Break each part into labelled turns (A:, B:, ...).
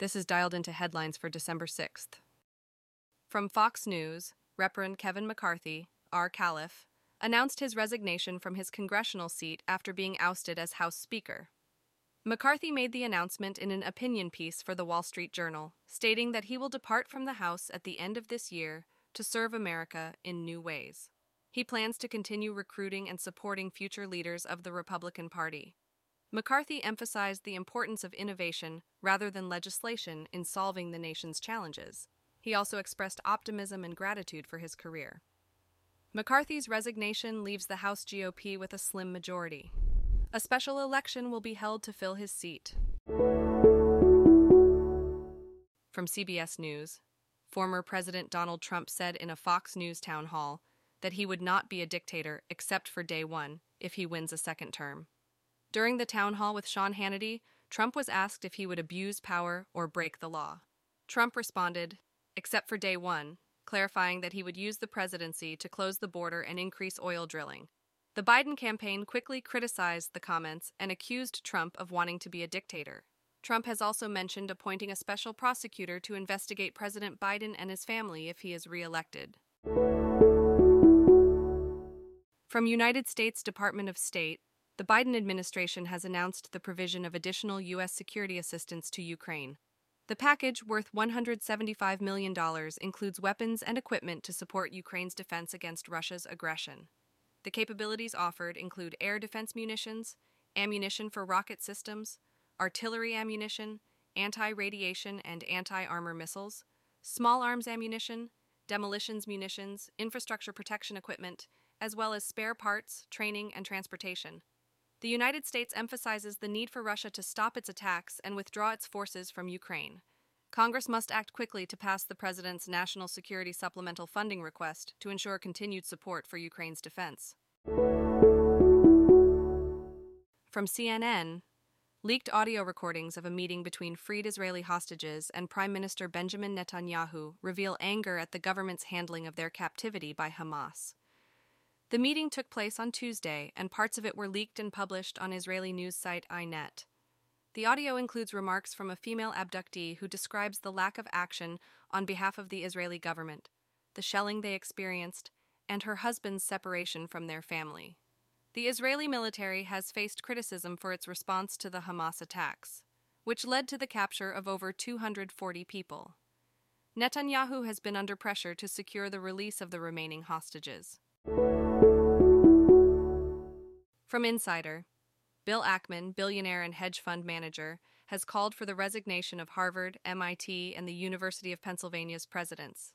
A: This is dialed into headlines for December 6th. From Fox News, Reverend Kevin McCarthy, R. Caliph, announced his resignation from his congressional seat after being ousted as House Speaker. McCarthy made the announcement in an opinion piece for the Wall Street Journal, stating that he will depart from the House at the end of this year to serve America in new ways. He plans to continue recruiting and supporting future leaders of the Republican Party. McCarthy emphasized the importance of innovation rather than legislation in solving the nation's challenges. He also expressed optimism and gratitude for his career. McCarthy's resignation leaves the House GOP with a slim majority. A special election will be held to fill his seat. From CBS News, former President Donald Trump said in a Fox News town hall that he would not be a dictator except for day one if he wins a second term. During the town hall with Sean Hannity, Trump was asked if he would abuse power or break the law. Trump responded, except for day one, clarifying that he would use the presidency to close the border and increase oil drilling. The Biden campaign quickly criticized the comments and accused Trump of wanting to be a dictator. Trump has also mentioned appointing a special prosecutor to investigate President Biden and his family if he is reelected. From United States Department of State, the Biden administration has announced the provision of additional U.S. security assistance to Ukraine. The package, worth $175 million, includes weapons and equipment to support Ukraine's defense against Russia's aggression. The capabilities offered include air defense munitions, ammunition for rocket systems, artillery ammunition, anti radiation and anti armor missiles, small arms ammunition, demolitions munitions, infrastructure protection equipment, as well as spare parts, training, and transportation. The United States emphasizes the need for Russia to stop its attacks and withdraw its forces from Ukraine. Congress must act quickly to pass the President's National Security Supplemental Funding request to ensure continued support for Ukraine's defense. From CNN, leaked audio recordings of a meeting between freed Israeli hostages and Prime Minister Benjamin Netanyahu reveal anger at the government's handling of their captivity by Hamas. The meeting took place on Tuesday, and parts of it were leaked and published on Israeli news site Ynet. The audio includes remarks from a female abductee who describes the lack of action on behalf of the Israeli government, the shelling they experienced, and her husband's separation from their family. The Israeli military has faced criticism for its response to the Hamas attacks, which led to the capture of over 240 people. Netanyahu has been under pressure to secure the release of the remaining hostages. From Insider Bill Ackman, billionaire and hedge fund manager, has called for the resignation of Harvard, MIT, and the University of Pennsylvania's presidents.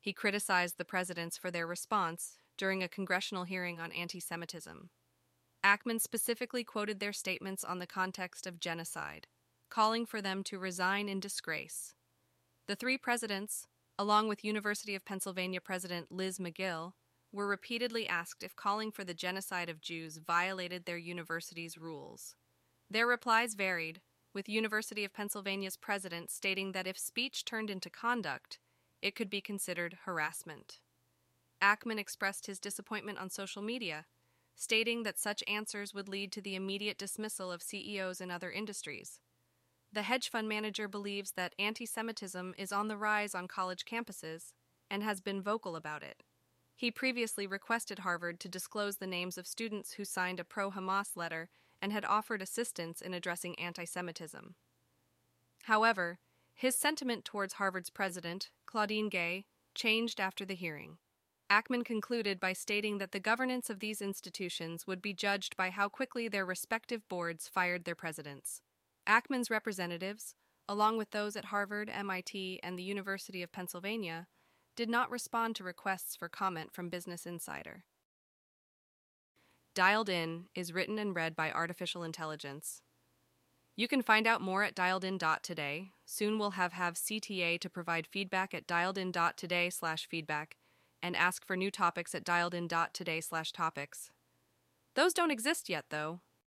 A: He criticized the presidents for their response during a congressional hearing on anti Semitism. Ackman specifically quoted their statements on the context of genocide, calling for them to resign in disgrace. The three presidents, along with University of Pennsylvania President Liz Magill, were repeatedly asked if calling for the genocide of Jews violated their university's rules. Their replies varied, with University of Pennsylvania's president stating that if speech turned into conduct, it could be considered harassment. Ackman expressed his disappointment on social media, stating that such answers would lead to the immediate dismissal of CEOs in other industries. The hedge fund manager believes that anti Semitism is on the rise on college campuses and has been vocal about it. He previously requested Harvard to disclose the names of students who signed a pro Hamas letter and had offered assistance in addressing anti Semitism. However, his sentiment towards Harvard's president, Claudine Gay, changed after the hearing. Ackman concluded by stating that the governance of these institutions would be judged by how quickly their respective boards fired their presidents. Ackman's representatives, along with those at Harvard, MIT, and the University of Pennsylvania, did not respond to requests for comment from Business Insider. Dialed In is written and read by artificial intelligence. You can find out more at dialedin.today. Soon we'll have have CTA to provide feedback at dialedin.today slash feedback and ask for new topics at dialedin.today slash topics. Those don't exist yet, though.